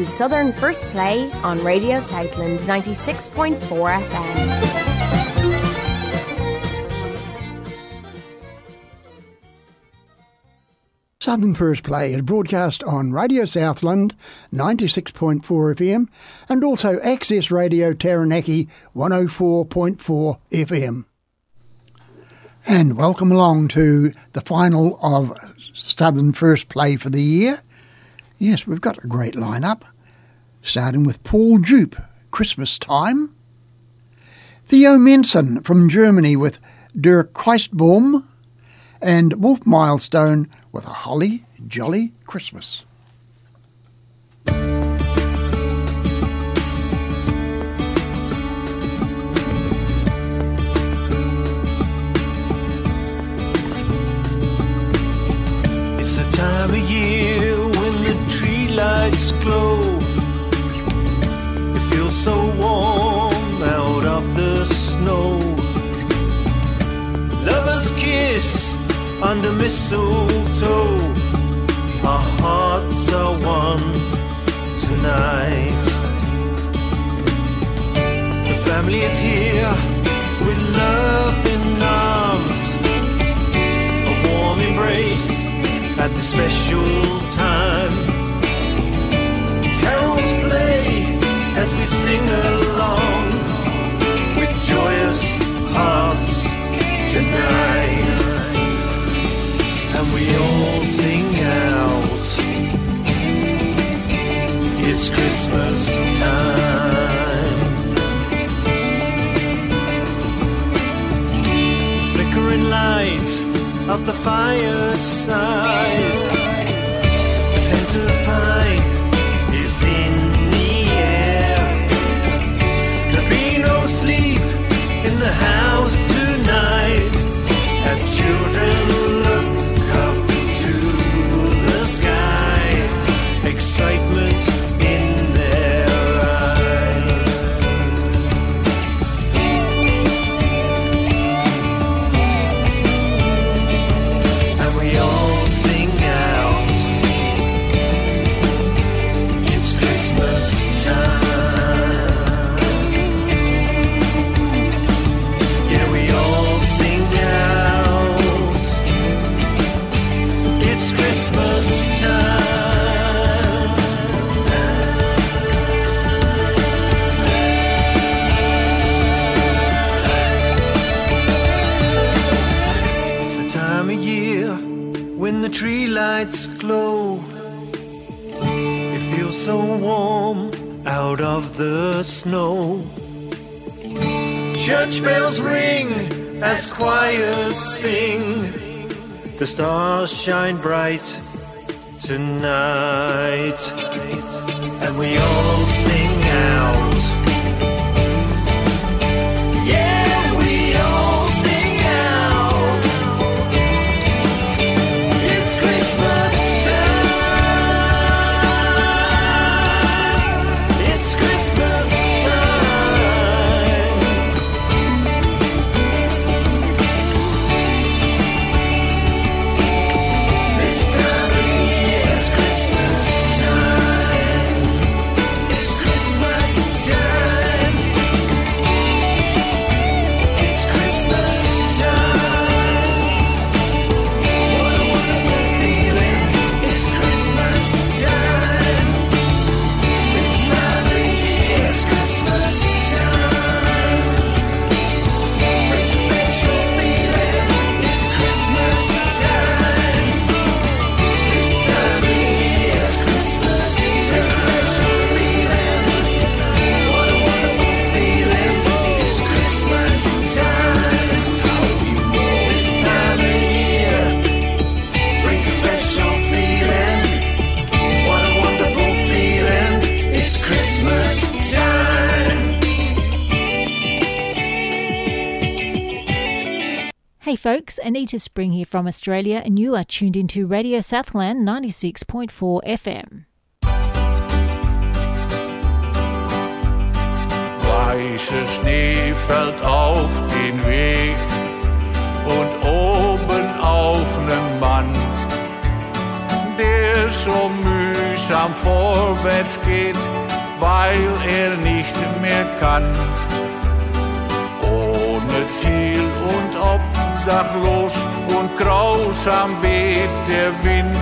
To Southern First Play on Radio Southland 96.4 FM. Southern First Play is broadcast on Radio Southland 96.4 FM and also Access Radio Taranaki 104.4 FM. And welcome along to the final of Southern First Play for the year. Yes, we've got a great lineup, starting with Paul Jupe, Christmas Time, Theo Menson from Germany with Der Christbaum, and Wolf Milestone with a holly jolly Christmas. It's the time of year lights glow. It feels so warm out of the snow. Lovers kiss under mistletoe. Our hearts are one tonight. The family is here with love in arms. A warm embrace at the special time as we sing along with joyous hearts tonight. And we all sing out, it's Christmas time. Flickering light of the fireside, The scent of as children out of the snow. Church bells ring as choirs sing. The stars shine bright tonight. And we all sing out. Folks, Anita Spring here from Australia, and you are tuned into Radio Southland 96.4 FM. Schnee fällt auf den Weg und oben auf nen Mann, der so mühsam vorwärts geht, weil er nicht mehr kann. Ohne Ziel obdachlos und grausam weht der Wind.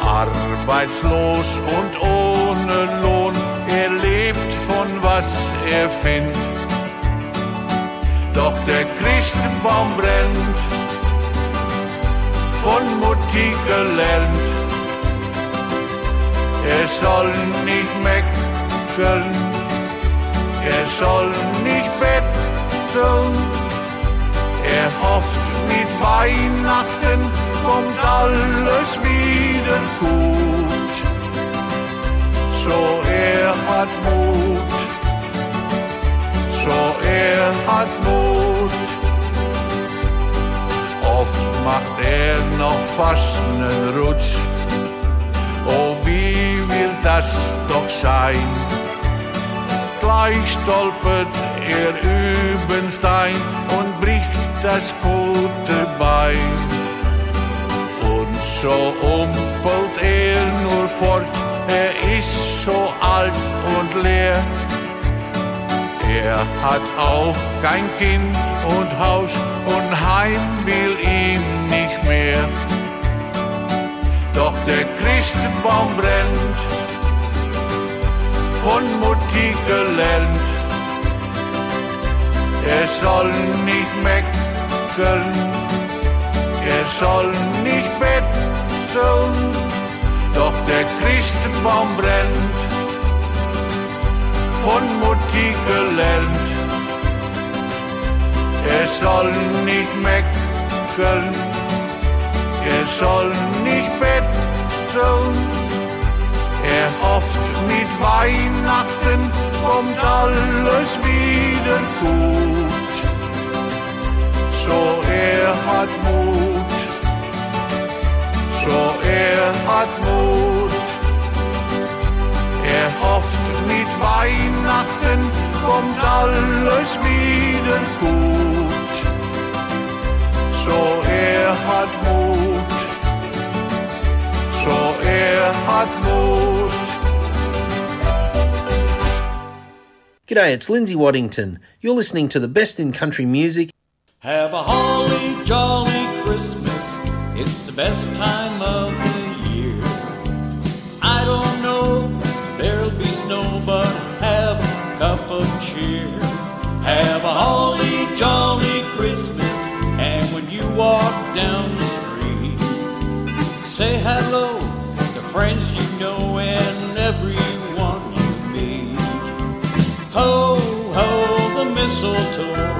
Arbeitslos und ohne Lohn, er lebt von was er findet. Doch der Christenbaum brennt, von Mutti gelernt. Er soll nicht meckern, er soll nicht betteln. Er hofft, mit Weihnachten kommt alles wieder gut. So er hat Mut, so er hat Mut. Oft macht er noch fast einen Rutsch. Oh, wie will das doch sein? Gleich stolpert er übern Stein und bricht das gute Bein. Und so umpelt er nur fort, er ist so alt und leer. Er hat auch kein Kind und Haus und Heim will ihm nicht mehr. Doch der Christenbaum brennt, von Mutti gelernt. Er soll nicht meckern, er soll nicht betteln, doch der Christenbaum brennt, von Mutti gelernt. Er soll nicht meckern, er soll nicht betteln. Er hofft, mit Weihnachten kommt alles wieder gut. So er hat Mut, so er hat Mut. Er hofft, mit Weihnachten kommt alles wieder gut. So er hat Mut, so er hat Mut. G'day, it's Lindsay Waddington. You're listening to the best in country music. Have a holly jolly Christmas. It's the best time of the year. I don't know there'll be snow, but have a cup of cheer. Have a holly jolly Christmas. And when you walk down the street, say hello to friends you know and everyone you meet. Ho, ho, the mistletoe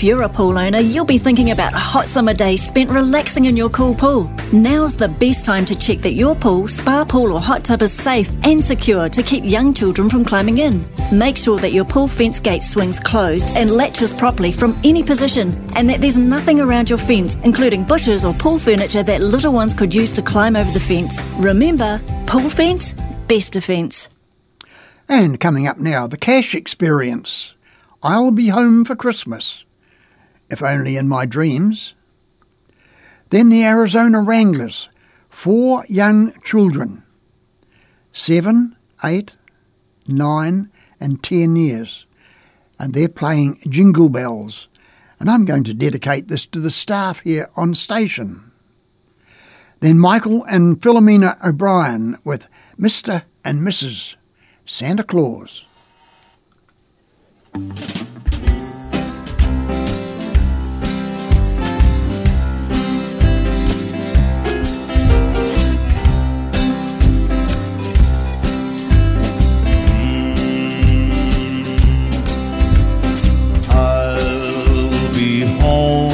If you're a pool owner, you'll be thinking about a hot summer day spent relaxing in your cool pool. Now's the best time to check that your pool, spa pool, or hot tub is safe and secure to keep young children from climbing in. Make sure that your pool fence gate swings closed and latches properly from any position, and that there's nothing around your fence, including bushes or pool furniture that little ones could use to climb over the fence. Remember, pool fence, best defence. And coming up now, the cash experience. I'll be home for Christmas, if only in my dreams. Then the Arizona Wranglers, four young children, seven, eight, nine, and ten years, and they're playing Jingle Bells. And I'm going to dedicate this to the staff here on station. Then Michael and Philomena O'Brien with Mr. and Mrs. Santa Claus. Home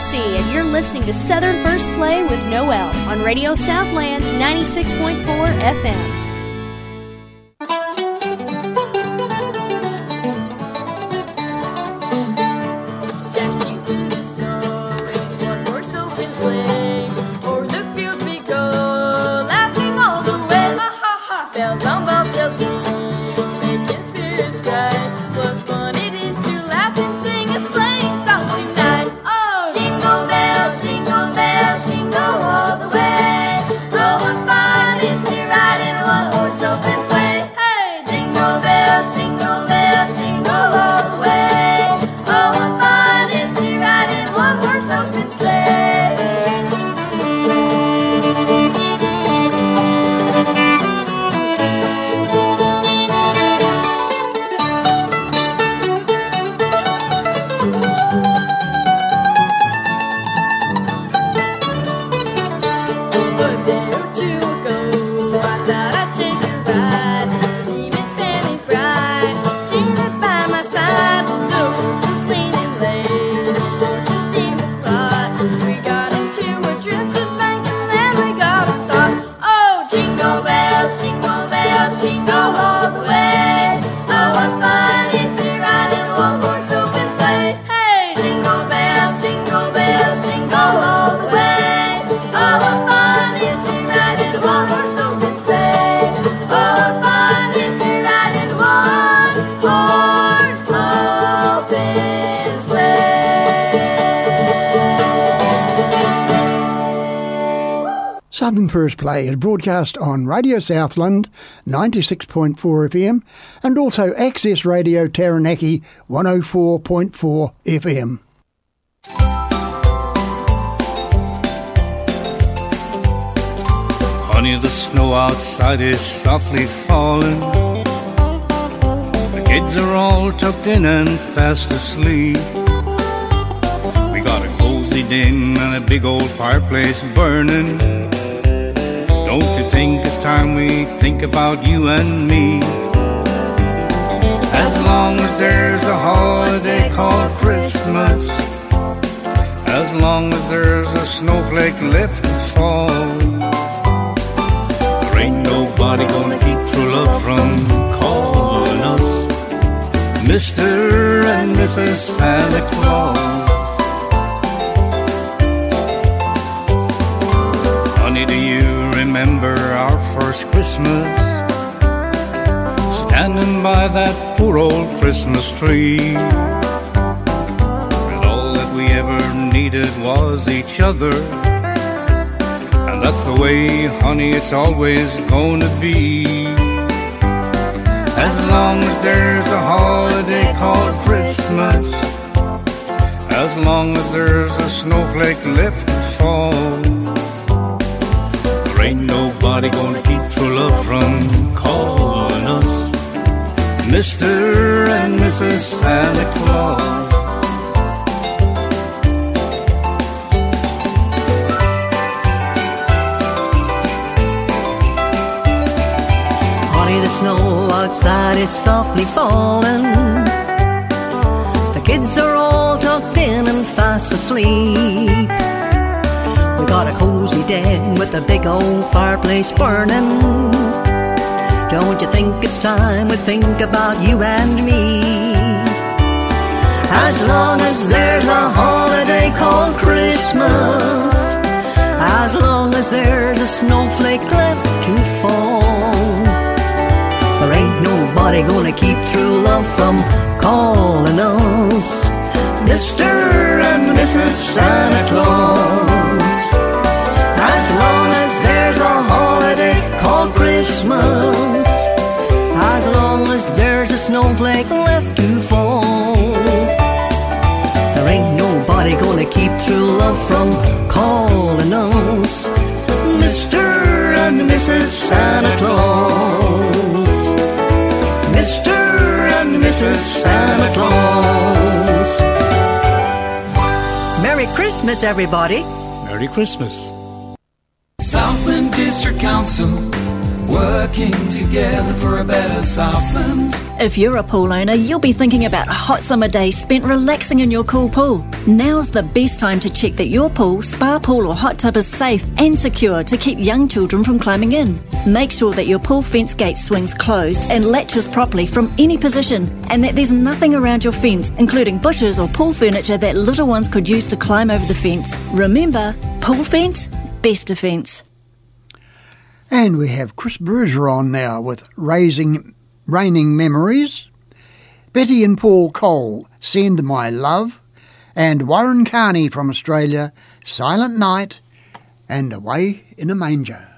Tennessee, and you're listening to Southern First Play with Noel on Radio Southland 96.4 FM. First Play is broadcast on Radio Southland 96.4 FM and also Access Radio Taranaki 104.4 FM. Honey, the snow outside is softly falling. The kids are all tucked in and fast asleep. We got a cozy den and a big old fireplace burning. Don't you think it's time we think about you and me? As long as there's a holiday called Christmas, as long as there's a snowflake left to fall, there ain't nobody gonna keep true love from calling us Mr. and Mrs. Santa Claus. Honey, do you first Christmas? Standing by that poor old Christmas tree. And all that we ever needed was each other. And that's the way, honey, it's always to be. As long as there's a holiday called Christmas. As long as there's a snowflake left to fall. There ain't nobody gonna keep true love from calling us Mr. and Mrs. Santa Claus. Honey, the snow outside is softly falling. The kids are all tucked in and fast asleep. Got a cozy den with a big old fireplace burning. Don't you think it's time we think about you and me? As long as there's a holiday called Christmas, as long as there's a snowflake left to fall, there ain't nobody gonna keep true love from calling us Mr. and Mrs. Santa Claus. Called Christmas, as long as there's a snowflake left to fall, there ain't nobody gonna keep true love from calling us Mr. and Mrs. Santa Claus. Mr. and Mrs. Santa Claus. Merry Christmas, everybody. Merry Christmas. Southland District Council, working together for a better Southland. If you're a pool owner, you'll be thinking about a hot summer day spent relaxing in your cool pool. Now's the best time to check that your pool, spa pool, or hot tub is safe and secure to keep young children from climbing in. Make sure that your pool fence gate swings closed and latches properly from any position, and that there's nothing around your fence, including bushes or pool furniture that little ones could use to climb over the fence. Remember, pool fence, best defence. And we have Chris Bruiser on now with Raising Raining Memories. Betty and Paul Cole, Send My Love. And Warren Carney from Australia, Silent Night and Away in a Manger.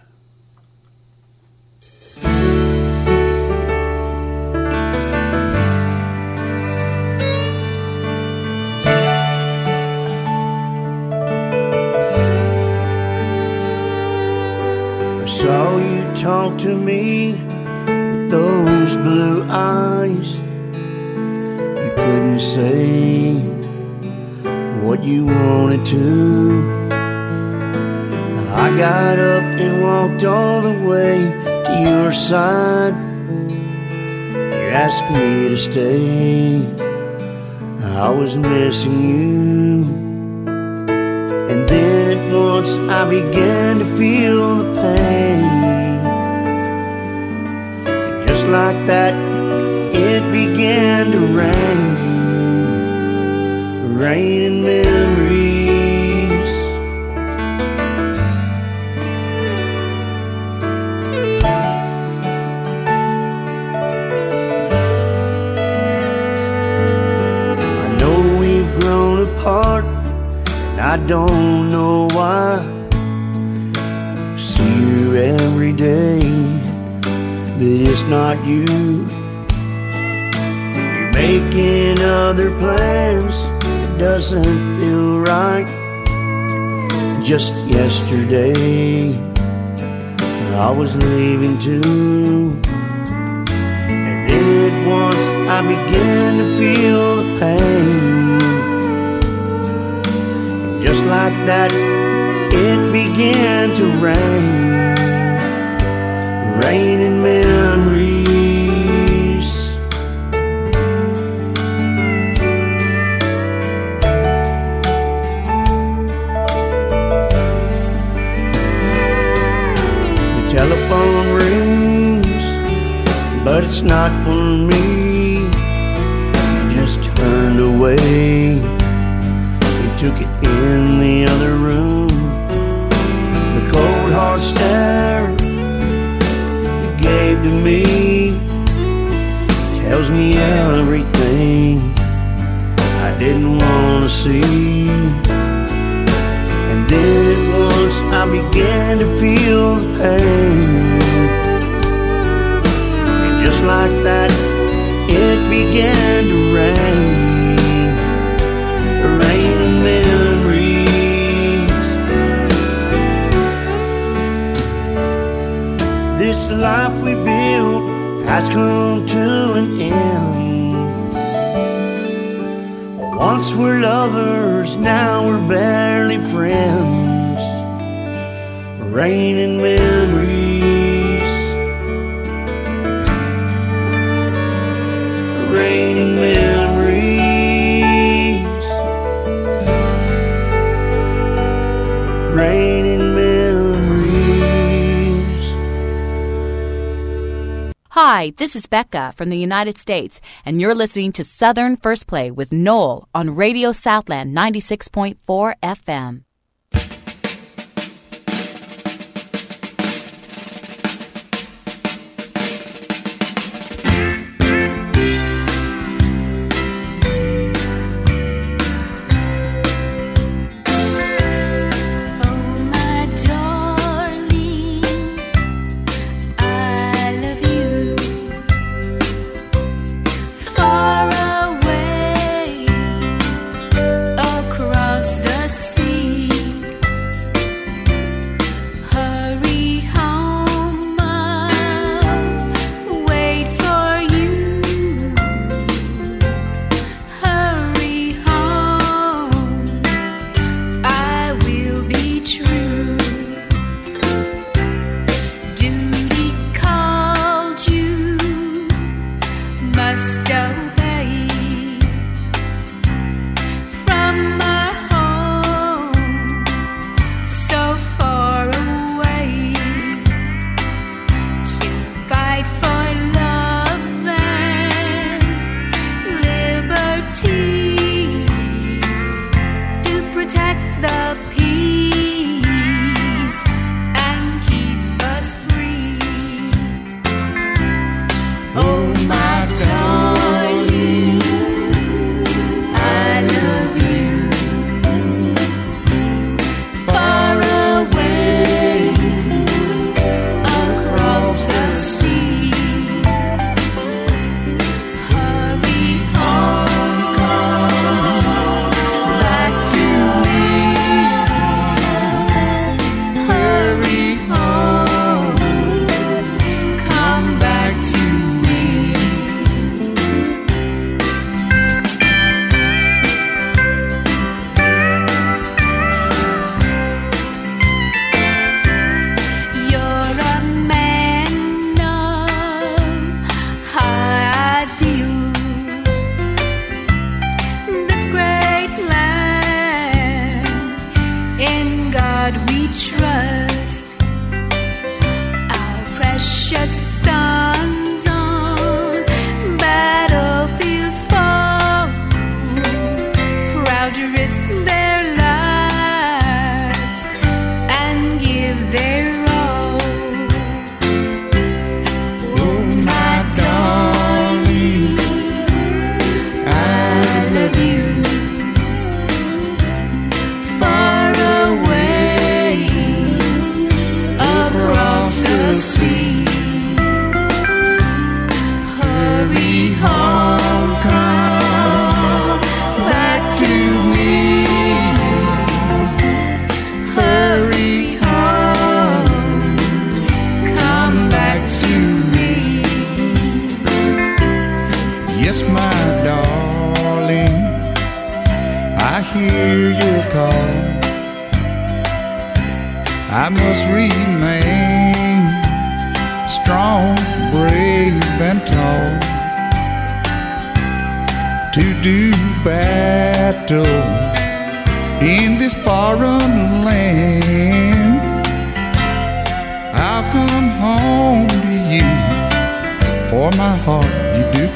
Saw you talk to me with those blue eyes. You couldn't say what you wanted to. I got up and walked all the way to your side. You asked me to stay. I was missing you. Once I began to feel the pain. Just like that, it began to rain. Rain and doesn't feel right. Just yesterday, I was leaving too. And then at once I began to feel the pain. Just like that, it began to rain. Rain and memories. Not for me. I just turned away. He took it in the other room. The cold hard stare he gave to me tells me everything I didn't want to see. And then once I began to feel the pain. Like that, it began to rain. Rain and memories. This life we built has come to an end. Once we're lovers, now we're barely friends. Rain and memories. Hi, this is Becca from the United States, and you're listening to Southern First Play with Noel on Radio Southland 96.4 FM.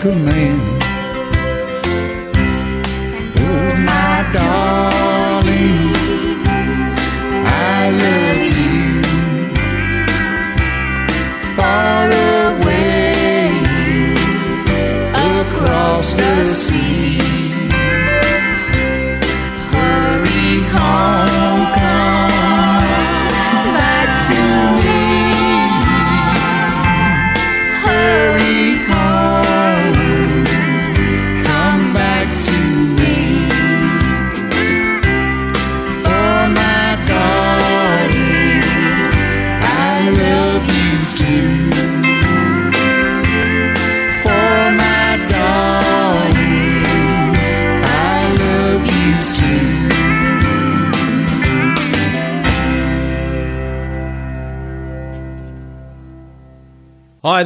You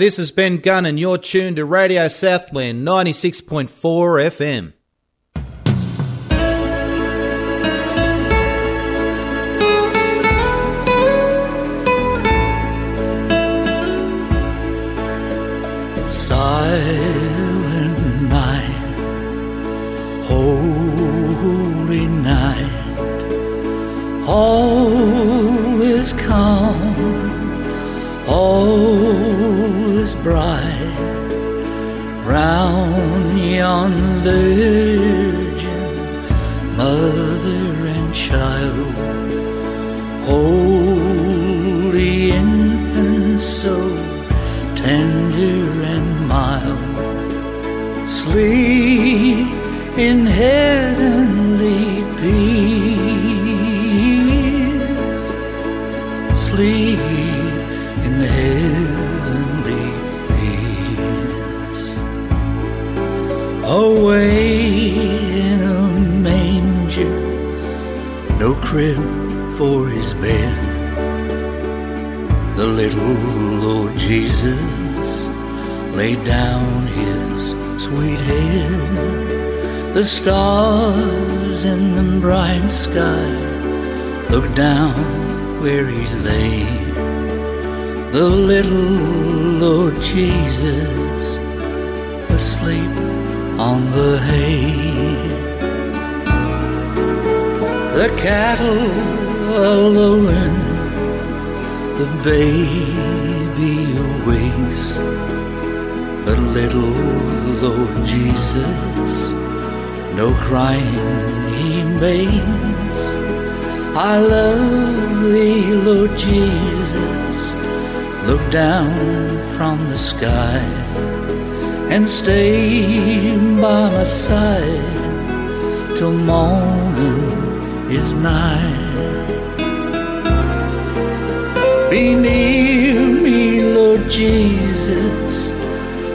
this is Ben Gunn, and you're tuned to Radio Southland 96.4 FM. Silent night, holy night, all is calm, round yon The stars in the bright sky looked down where he lay. The little Lord Jesus asleep on the hay. The cattle lowing the baby awakes, but little Lord Jesus, no crying he makes. I love thee, Lord Jesus. Look down from the sky and stay by my side till morning is nigh. Be near me, Lord Jesus.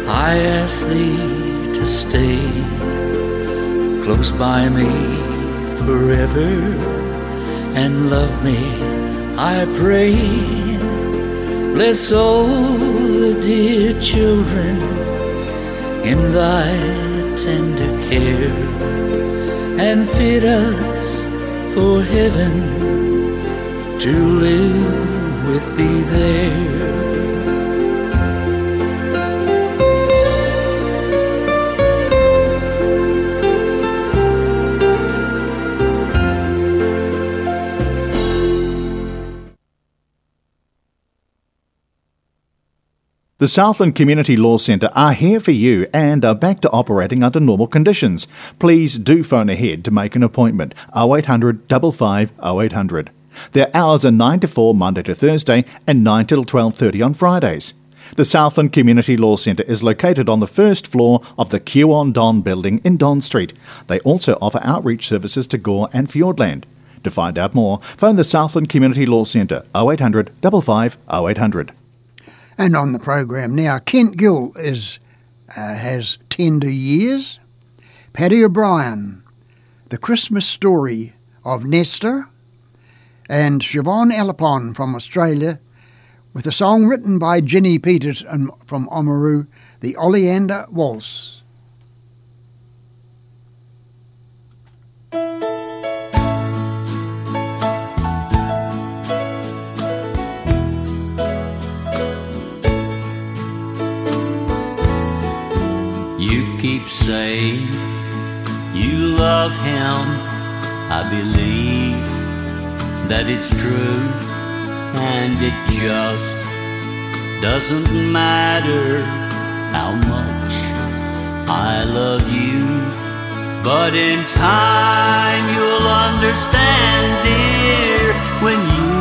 I ask thee to stay close by me forever and love me, I pray. Bless all the dear children in thy tender care and fit us for heaven to live with thee there. The Southland Community Law Centre are here for you and are back to operating under normal conditions. Please do phone ahead to make an appointment 0800 55 0800. Their hours are 9 to 4 Monday to Thursday and 9 till 12:30 on Fridays. The Southland Community Law Centre is located on the first floor of the Q Don building in Don Street. They also offer outreach services to Gore and Fiordland. To find out more, phone the Southland Community Law Centre 0800 55 0800. And on the program now, Kent Gill is uh, has tender years. Paddy O'Brien, the Christmas story of Nestor. and Siobhan Elapon from Australia with a song written by Ginny Peters and from Oamaru, the Oleander Waltz. Saying you love him. I believe that it's true, and it just doesn't matter how much I love you. But in time you'll understand, dear, when you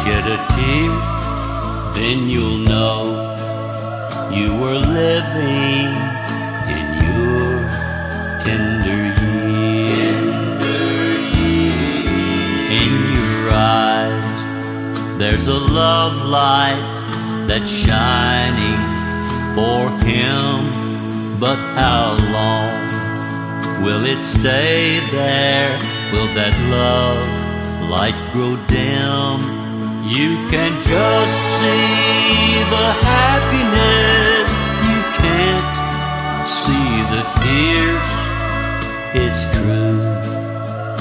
shed a tear, then you'll know you were living there's a love light that's shining for him. But how long will it stay there? Will that love light grow dim? You can just see the happiness, you can't see the tears. It's true,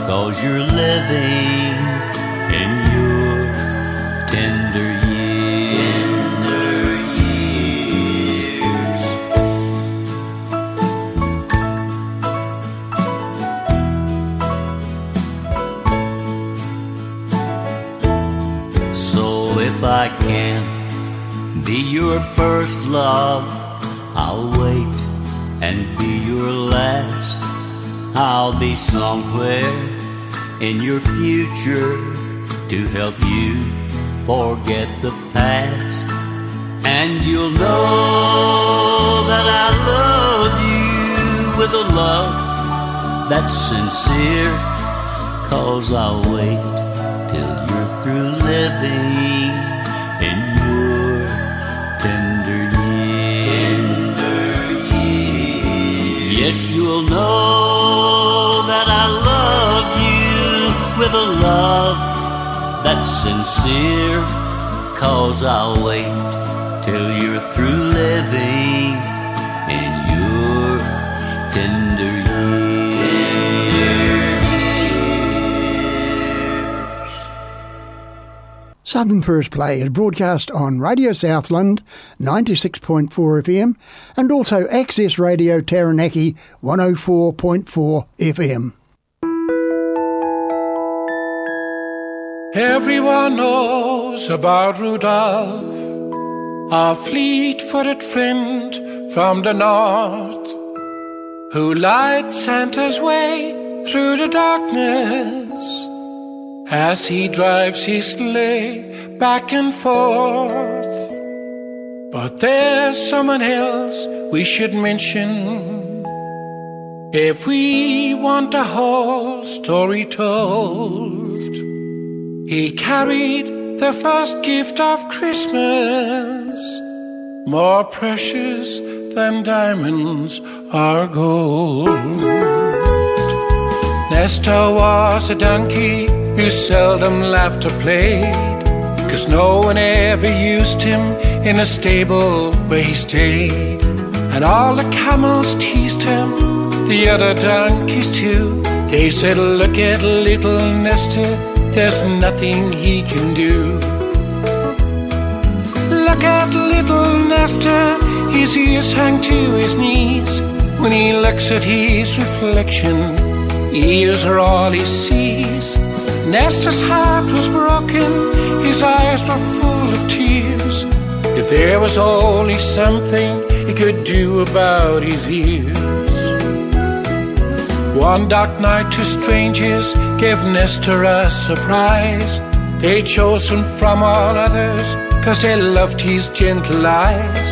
cause you're living in your tender years. So if I can't be your first love, I'll wait and be your last. I'll be somewhere in your future to help you forget the past. And you'll know that I love you with a love that's sincere. Cause I'll wait till you're through living in your tender years. Yes, you'll know sincere. Cause I'll wait till you're through living in your tender years. Southern First Play is broadcast on Radio Southland 96.4 FM and also Access Radio Taranaki 104.4 FM. Everyone knows about Rudolph, our fleet footed friend from the north, who lights Santa's way through the darkness as he drives his sleigh back and forth. But there's someone else we should mention if we want the whole story told. He carried the first gift of Christmas, more precious than diamonds or gold. Nestor was a donkey who seldom laughed or played, cause no one ever used him in a stable where he stayed. And all the camels teased him, the other donkeys too. They said, Look at little Nestor, there's nothing he can do. Look at little Nestor, his ears hang to his knees. When he looks at his reflection, ears are all he sees. Nestor's heart was broken, his eyes were full of tears. If there was only something he could do about his ears. One dark night, two strangers gave Nestor a surprise. They chose him from all others, cause they loved his gentle eyes.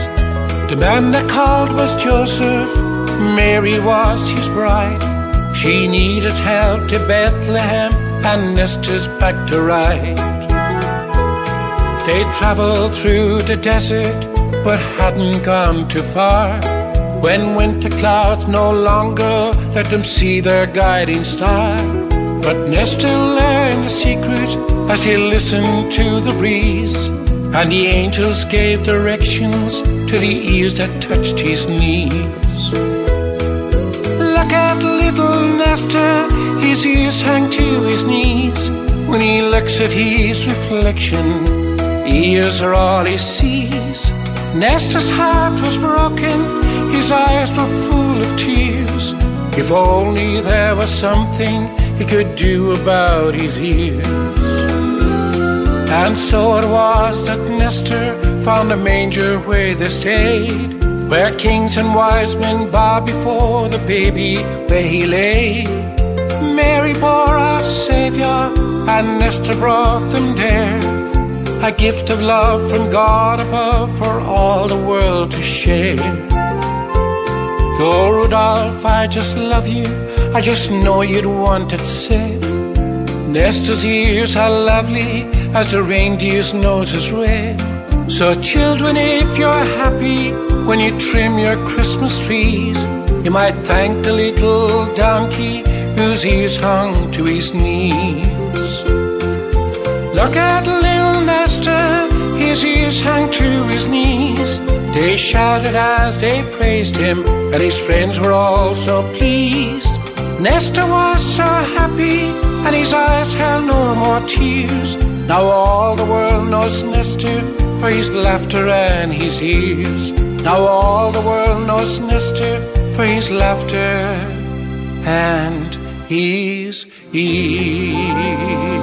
The man they called was Joseph, Mary was his bride. She needed help to Bethlehem, and Nestor's back to ride. They traveled through the desert, but hadn't gone too far. When winter clouds no longer let them see their guiding star, But Nestor learned the secret as he listened to the breeze, and the angels gave directions to the ears that touched his knees. Look at little Nestor, his ears hang to his knees. When he looks at his reflection, ears are all he sees. Nestor's heart was broken, his eyes were full of tears. If only there was something he could do about his ears. And so it was that Nestor found a manger where they stayed, where kings and wise men bowed before the baby where he lay. Mary bore our Savior, and Nestor brought them there. A gift of love from God above for all the world to share. Oh, Rudolph, I just love you. I just know you'd want it said. Nestor's ears are lovely as the reindeer's nose is red. So, children, if you're happy when you trim your Christmas trees, you might thank the little donkey whose ears hung to his knees. Look at little Nestor, his ears hung to his knees. They shouted as they praised him, and his friends were all so pleased. Nestor was so happy, and his eyes held no more tears. Now all the world knows Nestor for his laughter and his ears. Now all the world knows Nestor for his laughter and his ears.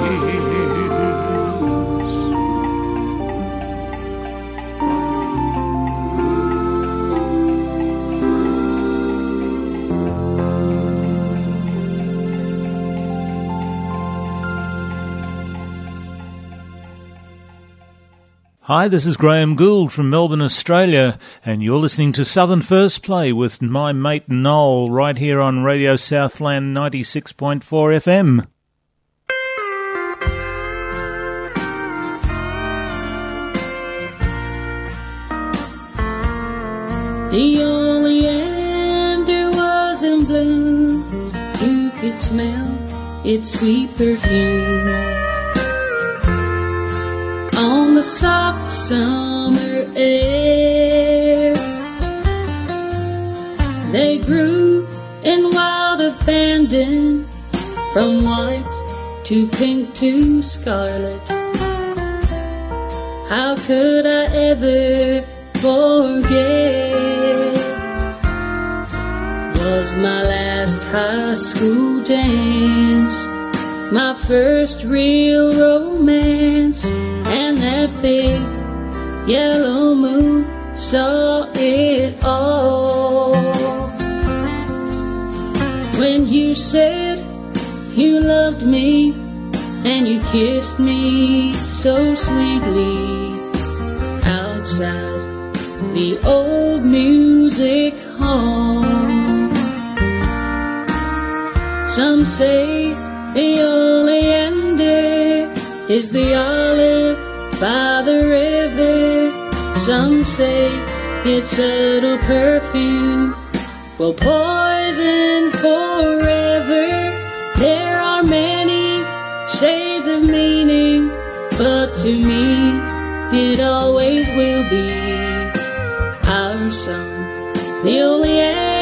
Hi, this is Graham Gould from Melbourne, Australia, and you're listening to Southern First Play with my mate Noel right here on Radio Southland 96.4 FM. The oleander was in bloom. You could smell its sweet perfume on the soft summer air. They grew in wild abandon from white to pink to scarlet. How could I ever forget? Was my last high school dance, my first real romance, that big yellow moon saw it all. When you said you loved me and you kissed me so sweetly outside the old music hall. Some say the oleander is the olive by the river. Some say its subtle perfume will poison forever. There are many shades of meaning, but to me it always will be our song. The oleander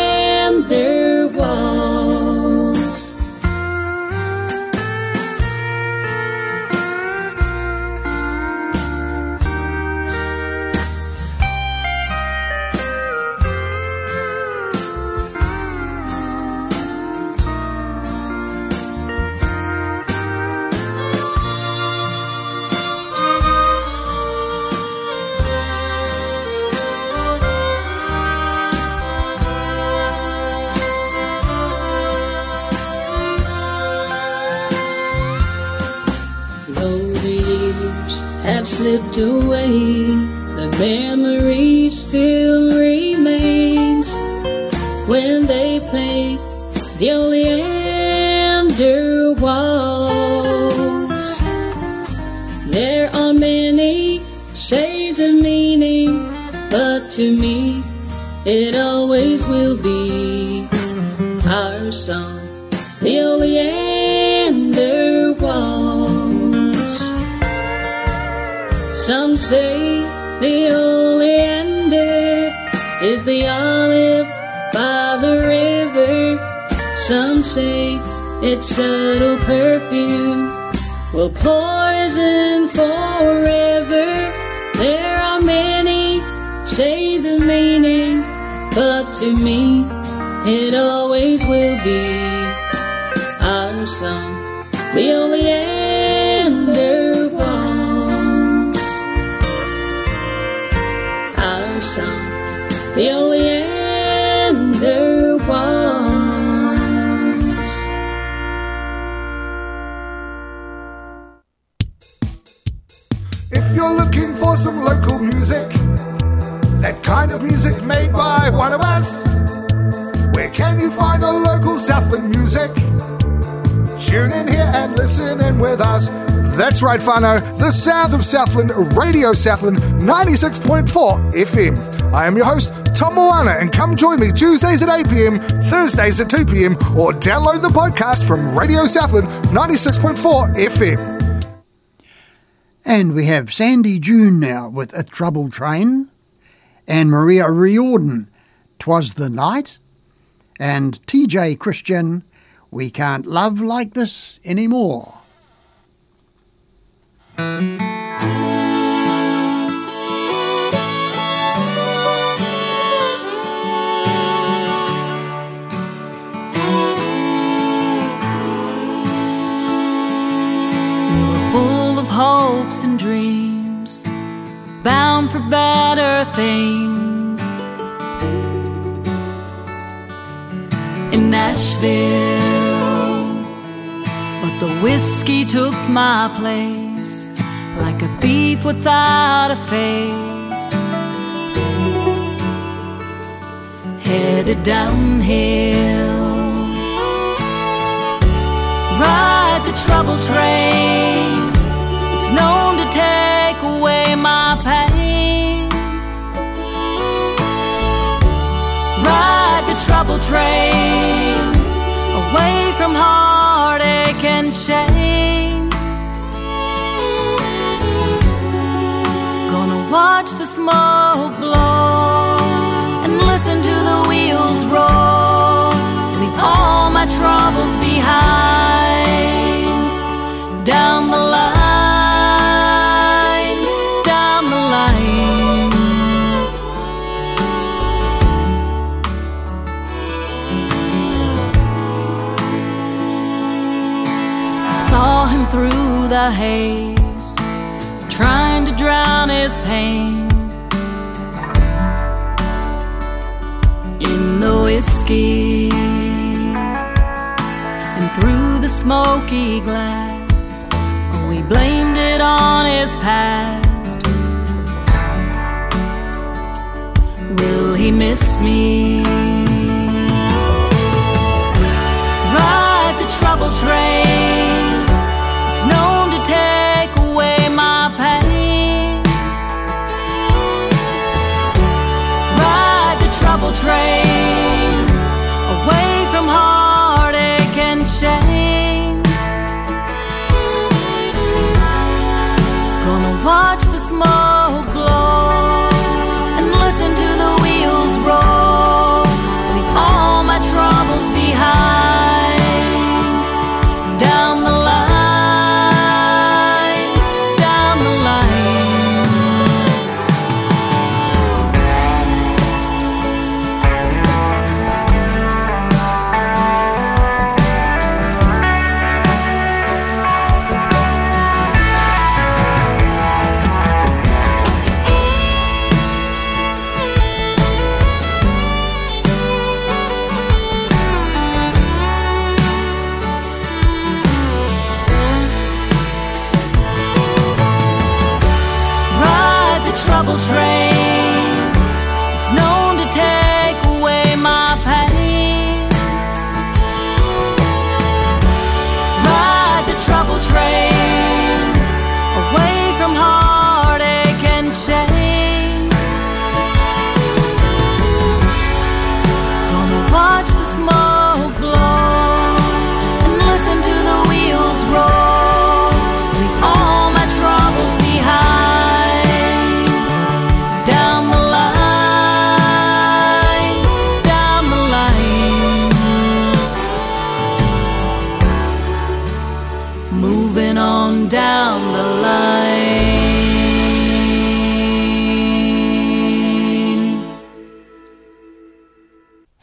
have slipped away, the memory still remains. When they play the oleander waltz. There are many shades of meaning, but to me it always will be our song, the oleander say the ending is the olive by the river. Some say its subtle perfume will poison forever. There are many shades of meaning, but to me it always will be our song. The only Waltz. If you're looking for some local music, that kind of music made by one of us, where can you find a local Southland music? Tune in here and listen in with us. That's right, whānau. The sound of Southland, Radio Southland 96.4 FM. I am your host, Tom Moana, and come join me Tuesdays at 8 pm, Thursdays at 2 pm, or download the podcast from Radio Southland 96.4 FM. And we have Sandy June now with A Trouble Train, and Maria Riordan, Twas the Night, and TJ Christian, We Can't Love Like This Anymore. Hopes and dreams, bound for better things. In Nashville, but the whiskey took my place like a thief without a face. Headed downhill ride the trouble train. Known to take away my pain. Ride the trouble train away from heartache and shame. Gonna watch the smoke blow and listen to the wheels roll. Leave all my troubles behind. Down the the haze, trying to drown his pain. in the whiskey and through the smoky glass. Oh, we blamed it on his past. Will he miss me? Ride the trouble train. It's known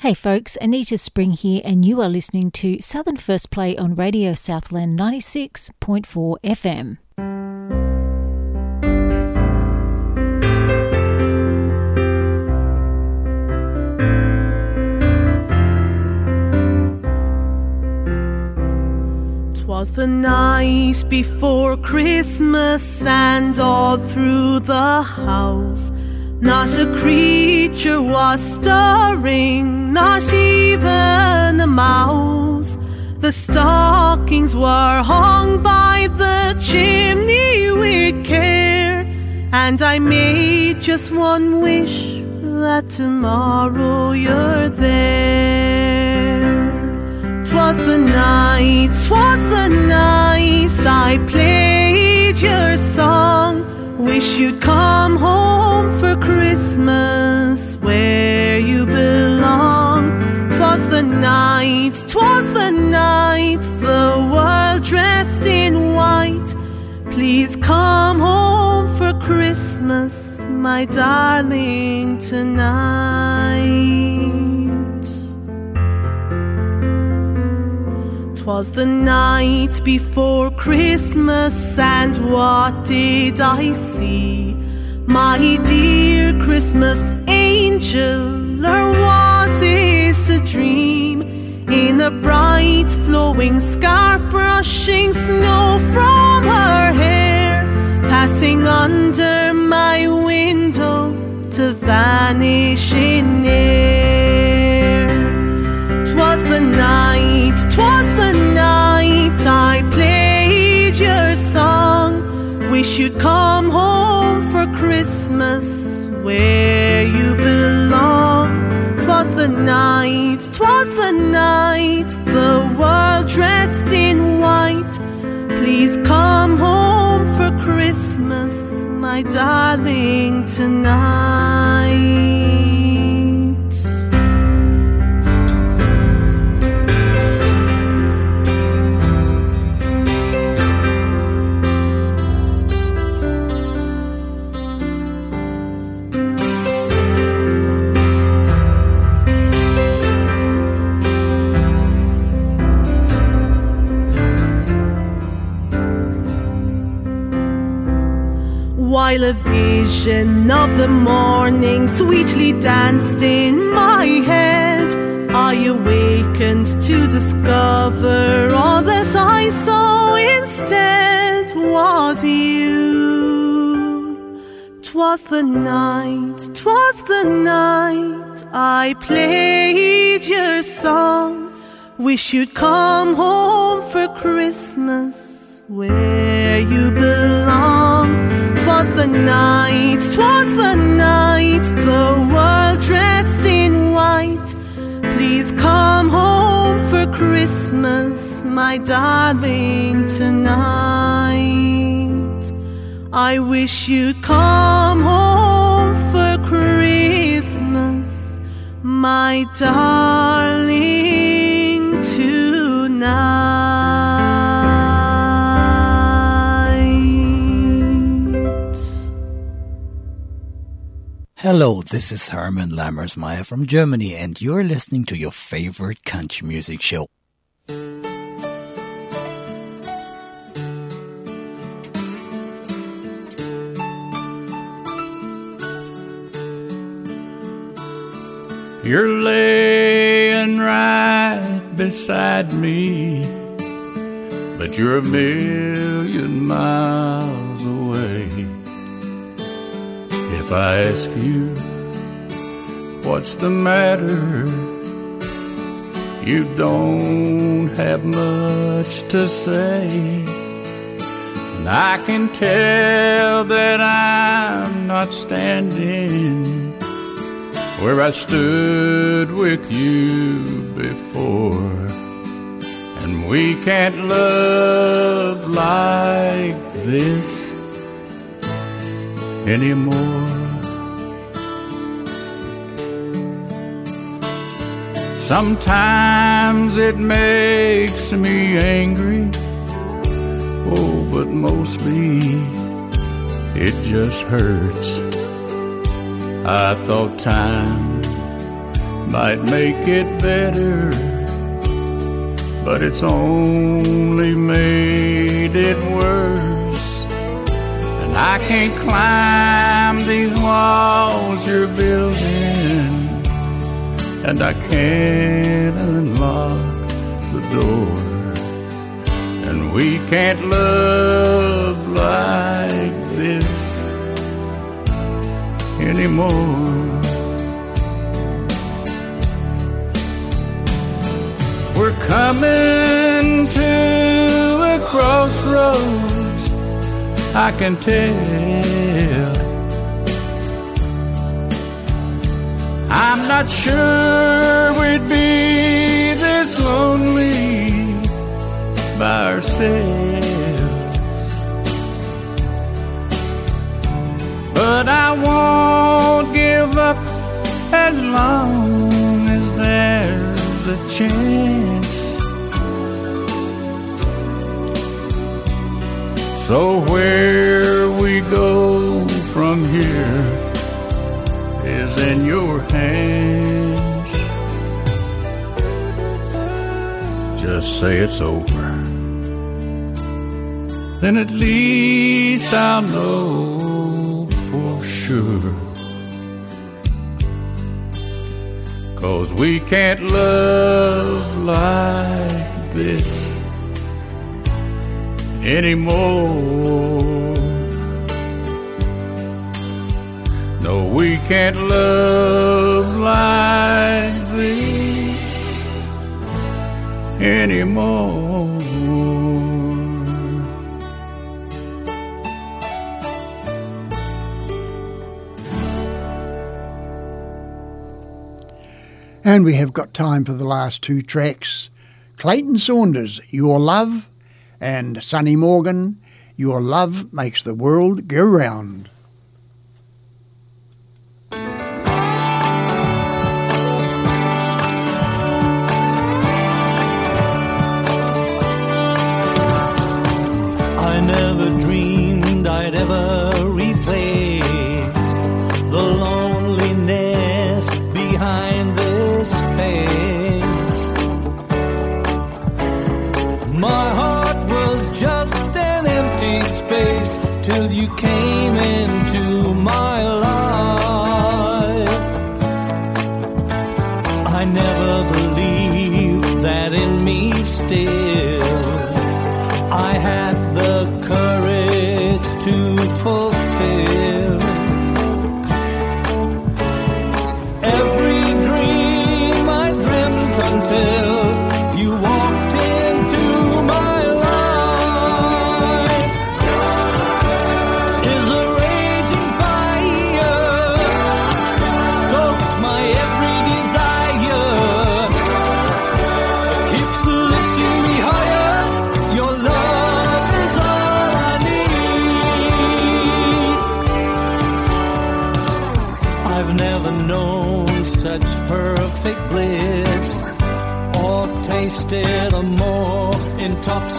Hey folks, Anita Spring here, and you are listening to Southern First Play on Radio Southland 96.4 FM. Twas the night before Christmas, and all through the house not a creature was stirring, not even a mouse. The stockings were hung by the chimney with care, and I made just one wish that tomorrow you're there. Twas the night, twas the night I played your song. Wish you'd come home for Christmas where you belong. Twas the night, twas the night, the world dressed in white. Please come home for Christmas, my darling, tonight. Twas the night before Christmas, and what did I see? My dear Christmas angel, or was this a dream? In a bright flowing scarf, brushing snow from her hair, passing under my window to vanish in air. Twas the night, you'd come home for Christmas where you belong. Twas the night, twas the night, the world dressed in white. Please come home for Christmas, my darling, tonight. While a vision of the morning sweetly danced in my head. I awakened to discover all that I saw instead was you. Twas the night, twas the night I played your song. Wish you'd come home for Christmas where you belong. Twas the night, twas the night, the world dressed in white. Please come home for Christmas, my darling, tonight. I wish you'd come home for Christmas, my darling, tonight. Hello, this is Herman Lammersmeyer from Germany, and you're listening to your favorite country music show. You're laying right beside me, but you're a million miles If I ask you what's the matter, you don't have much to say. And I can tell that I'm not standing where I stood with you before. And we can't love like this anymore. Sometimes it makes me angry, oh, but mostly it just hurts. I thought time might make it better, but it's only made it worse. And I can't climb these walls you're building, and I can't unlock the door. And we can't love like this anymore. We're coming to a crossroads, I can tell. I'm not sure we'd be this lonely by ourselves. But I won't give up as long as there's a chance. So where we go from here in your hands. Just say it's over. Then at least I'll know for sure. Cause we can't love like this anymore. We can't love like this anymore. And we have got time for the last two tracks Clayton Saunders, Your Love, and Sonny Morgan, Your Love Makes the World Go Round. Never dreamed I'd ever replace the loneliness behind this face. My heart was just an empty space till you came into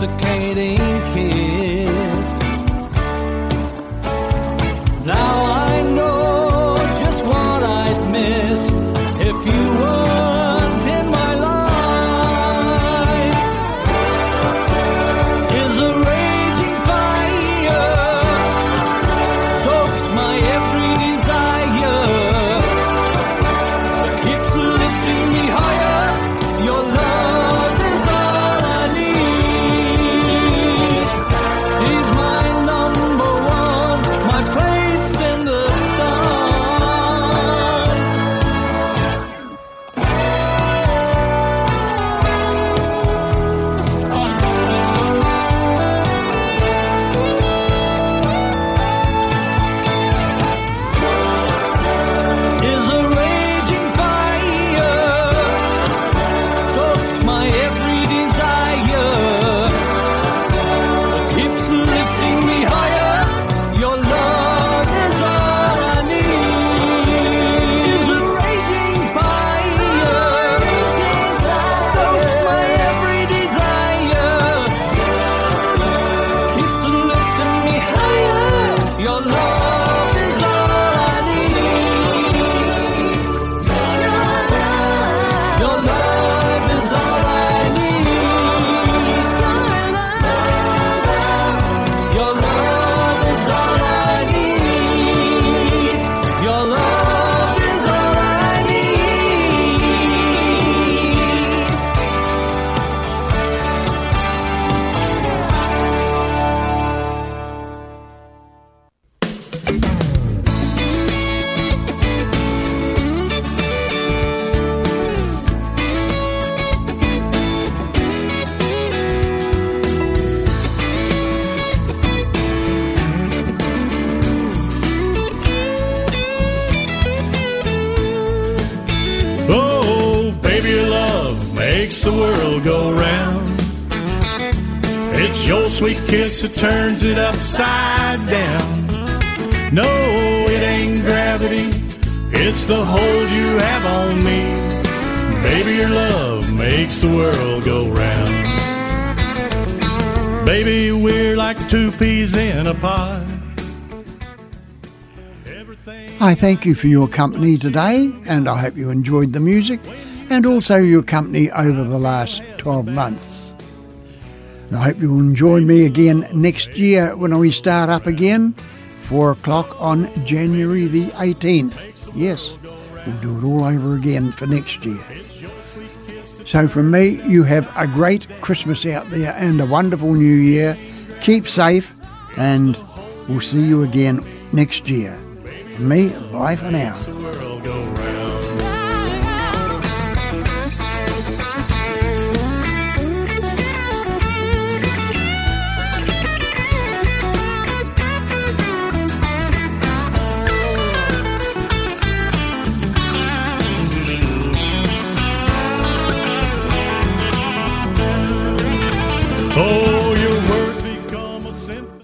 intoxicating kiss. Your sweet kiss that turns it upside down. No, it ain't gravity, it's the hold you have on me. Baby, your love makes the world go round. Baby, we're like two peas in a pod. I thank you for your company today, and I hope you enjoyed the music and also your company over the last 12 months. And I hope you'll join me again next year when we start up again, 4 o'clock on January the 18th. Yes, we'll do it all over again for next year. So from me, you have a great Christmas out there and a wonderful New Year. Keep safe, and we'll see you again next year. From me, bye for now.